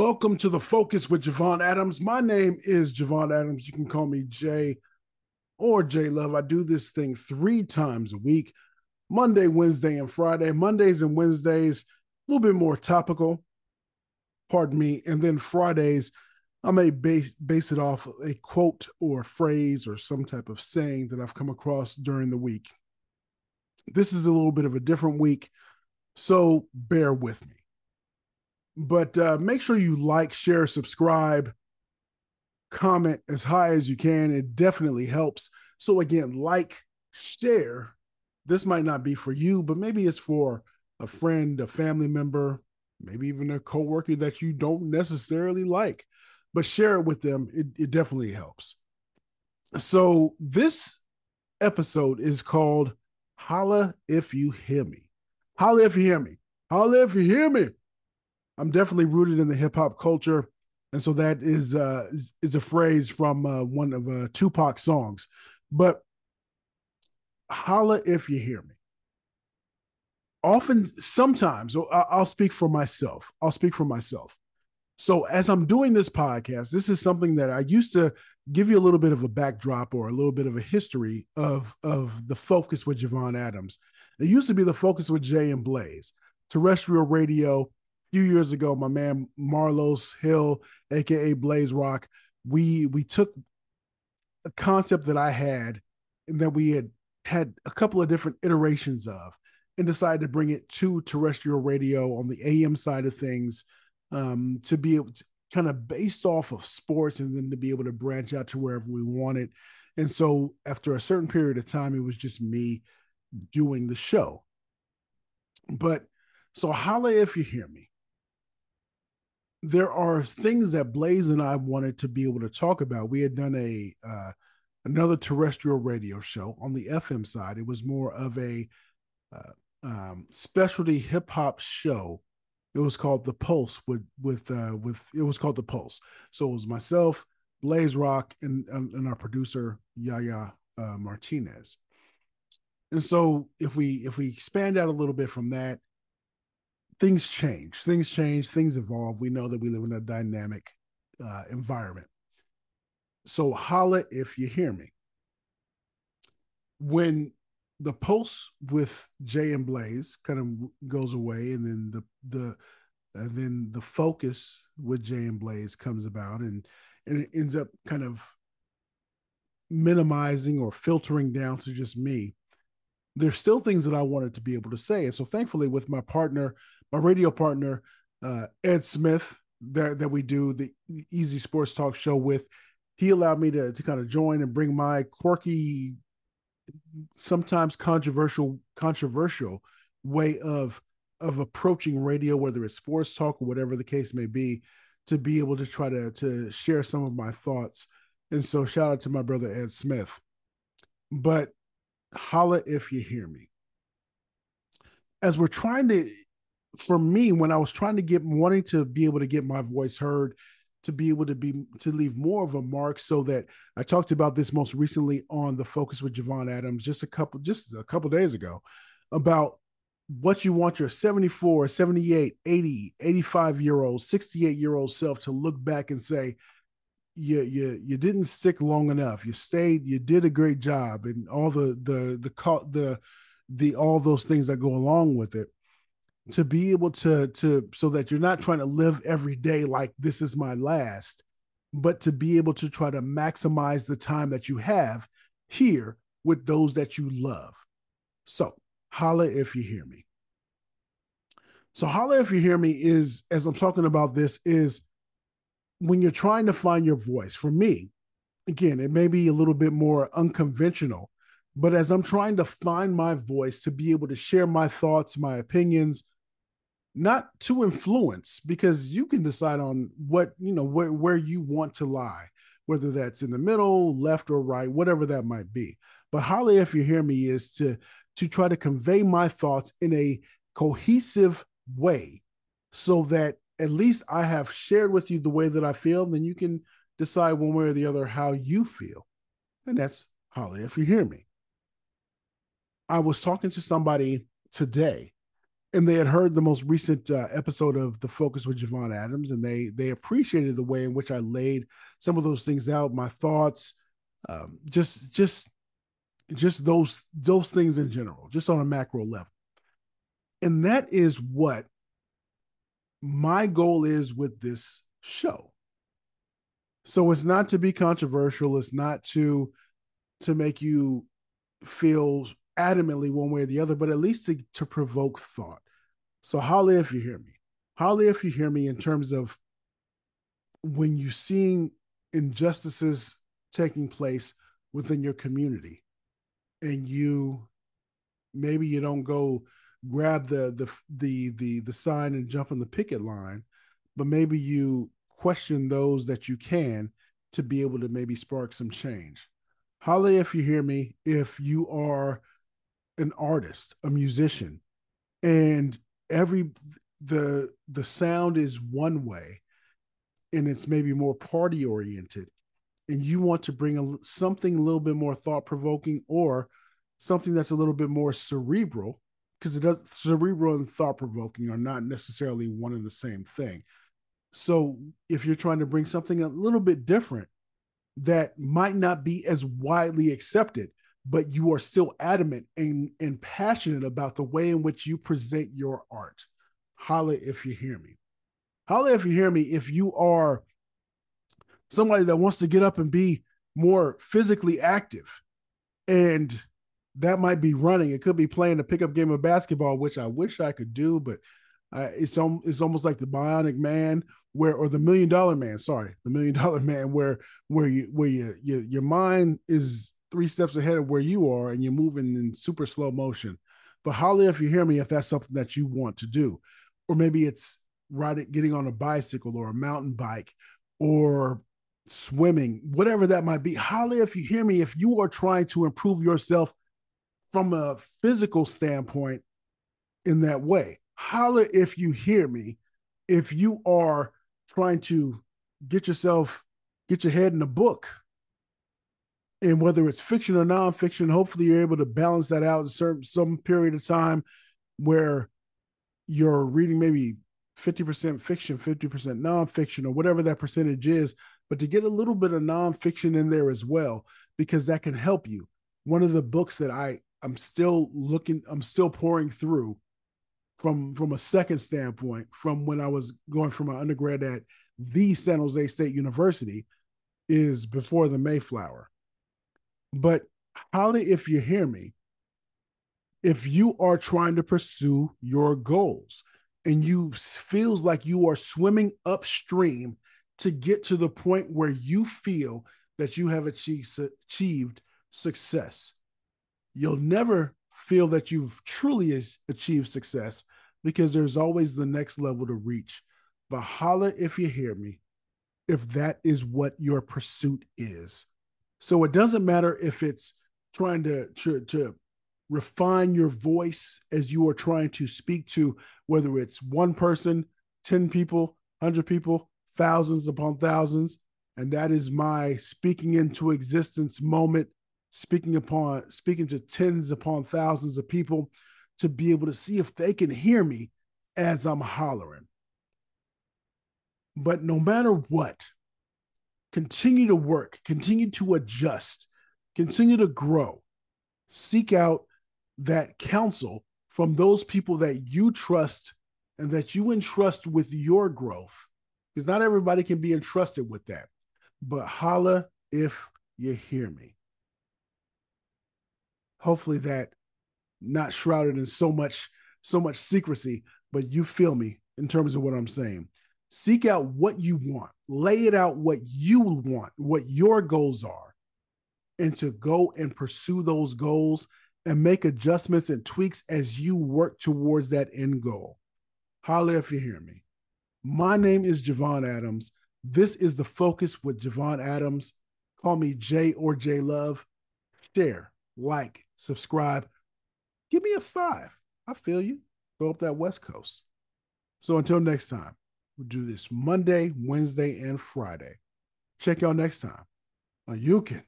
Welcome to the Focus with Javon Adams. My name is Javon Adams. You can call me Jay or J Love. I do this thing three times a week Monday, Wednesday, and Friday. Mondays and Wednesdays, a little bit more topical, pardon me. And then Fridays, I may base, base it off a quote or a phrase or some type of saying that I've come across during the week. This is a little bit of a different week, so bear with me. But uh, make sure you like, share, subscribe, comment as high as you can. It definitely helps. So, again, like, share. This might not be for you, but maybe it's for a friend, a family member, maybe even a coworker that you don't necessarily like, but share it with them. It, it definitely helps. So, this episode is called Holla If You Hear Me. Holla If You Hear Me. Holla If You Hear Me. I'm definitely rooted in the hip hop culture. And so that is uh is, is a phrase from uh, one of uh, Tupac songs. But holla if you hear me. Often, sometimes, I'll speak for myself. I'll speak for myself. So, as I'm doing this podcast, this is something that I used to give you a little bit of a backdrop or a little bit of a history of, of the focus with Javon Adams. It used to be the focus with Jay and Blaze, terrestrial radio. Few years ago, my man Marlos Hill, aka Blaze Rock, we we took a concept that I had and that we had had a couple of different iterations of and decided to bring it to terrestrial radio on the AM side of things um, to be able to kind of based off of sports and then to be able to branch out to wherever we wanted. And so after a certain period of time, it was just me doing the show. But so holla if you hear me. There are things that Blaze and I wanted to be able to talk about. We had done a uh, another terrestrial radio show on the FM side. It was more of a uh, um, specialty hip hop show. It was called the Pulse with with uh, with it was called the Pulse. So it was myself, Blaze Rock, and and our producer Yaya uh, Martinez. And so if we if we expand out a little bit from that, things change. Things change. Things evolve. We know that we live in a dynamic uh, environment. So holla if you hear me. When the pulse with Jay and Blaze kind of goes away, and then the the and then the focus with Jay and Blaze comes about, and and it ends up kind of minimizing or filtering down to just me. There's still things that I wanted to be able to say, and so thankfully, with my partner, my radio partner, uh, Ed Smith, that that we do the Easy Sports Talk show with, he allowed me to to kind of join and bring my quirky sometimes controversial controversial way of of approaching radio whether it's sports talk or whatever the case may be to be able to try to to share some of my thoughts. And so shout out to my brother ed smith. But holla if you hear me. As we're trying to for me when i was trying to get wanting to be able to get my voice heard to be able to be to leave more of a mark so that I talked about this most recently on the focus with Javon Adams just a couple just a couple days ago about what you want your 74 78 80 85 year old 68 year old self to look back and say you you you didn't stick long enough. You stayed you did a great job and all the the the the the all those things that go along with it to be able to to so that you're not trying to live every day like this is my last but to be able to try to maximize the time that you have here with those that you love. So holla if you hear me. So holla if you hear me is as i'm talking about this is when you're trying to find your voice. For me again it may be a little bit more unconventional but as i'm trying to find my voice to be able to share my thoughts my opinions not to influence because you can decide on what you know where, where you want to lie whether that's in the middle left or right whatever that might be. But holla if you hear me is to to try to convey my thoughts in a cohesive way so that at least i have shared with you the way that i feel then you can decide one way or the other how you feel. And that's holla if you hear me. I was talking to somebody today and they had heard the most recent uh, episode of the focus with javon adams and they they appreciated the way in which i laid some of those things out my thoughts um, just just just those those things in general just on a macro level. And that is what my goal is with this show. So it's not to be controversial. It's not to to make you feel adamantly one way or the other, but at least to, to provoke thought. So Holla, if you hear me. Holla, if you hear me in terms of when you're seeing injustices taking place within your community and you maybe you don't go grab the the the the the sign and jump on the picket line but maybe you question those that you can to be able to maybe spark some change holla if you hear me if you are an artist, a musician, and every the the sound is one way and it's maybe more party oriented and you want to bring a, something a little bit more thought provoking or something that's a little bit more cerebral because it does cerebral and thought provoking are not necessarily one and the same thing. So if you're trying to bring something a little bit different that might not be as widely accepted but you are still adamant and, and passionate about the way in which you present your art. Holla if you hear me. Holla if you hear me. If you are somebody that wants to get up and be more physically active, and that might be running, it could be playing a pickup game of basketball, which I wish I could do, but uh, it's um, it's almost like the Bionic Man, where or the Million Dollar Man. Sorry, the Million Dollar Man, where where you where you, you your mind is three steps ahead of where you are and you're moving in super slow motion. But holler if you hear me if that's something that you want to do. Or maybe it's riding, getting on a bicycle or a mountain bike or swimming, whatever that might be. Holler if you hear me if you are trying to improve yourself from a physical standpoint in that way. Holler if you hear me if you are trying to get yourself, get your head in a book and whether it's fiction or nonfiction, hopefully you're able to balance that out in certain some period of time where you're reading maybe 50% fiction, 50% nonfiction, or whatever that percentage is, but to get a little bit of nonfiction in there as well, because that can help you. One of the books that I I'm still looking, I'm still pouring through from from a second standpoint, from when I was going for my undergrad at the San Jose State University, is Before the Mayflower but Holla, if you hear me, if you are trying to pursue your goals and you feels like you are swimming upstream to get to the point where you feel that you have achieved, achieved success, you'll never feel that you've truly achieved success because there's always the next level to reach. But holla if you hear me, if that is what your pursuit is. So it doesn't matter if it's trying to, to, to refine your voice as you are trying to speak to whether it's one person, 10 people, 100 people, thousands upon thousands. And that is my speaking into existence moment, speaking upon, speaking to tens upon thousands of people to be able to see if they can hear me as I'm hollering. But no matter what, continue to work, continue to adjust, continue to grow. Seek out that counsel from those people that you trust and that you entrust with your growth. Because not everybody can be entrusted with that. But holla if you hear me. Hopefully that not shrouded in so much so much secrecy, but you feel me in terms of what I'm saying. Seek out what you want, lay it out what you want, what your goals are, and to go and pursue those goals and make adjustments and tweaks as you work towards that end goal. Holler if you hear me. My name is Javon Adams. This is the focus with Javon Adams. Call me J or J Love. Share, like, subscribe. Give me a five. I feel you. Go up that West Coast. So until next time. We'll do this Monday, Wednesday, and Friday. Check y'all next time on You Can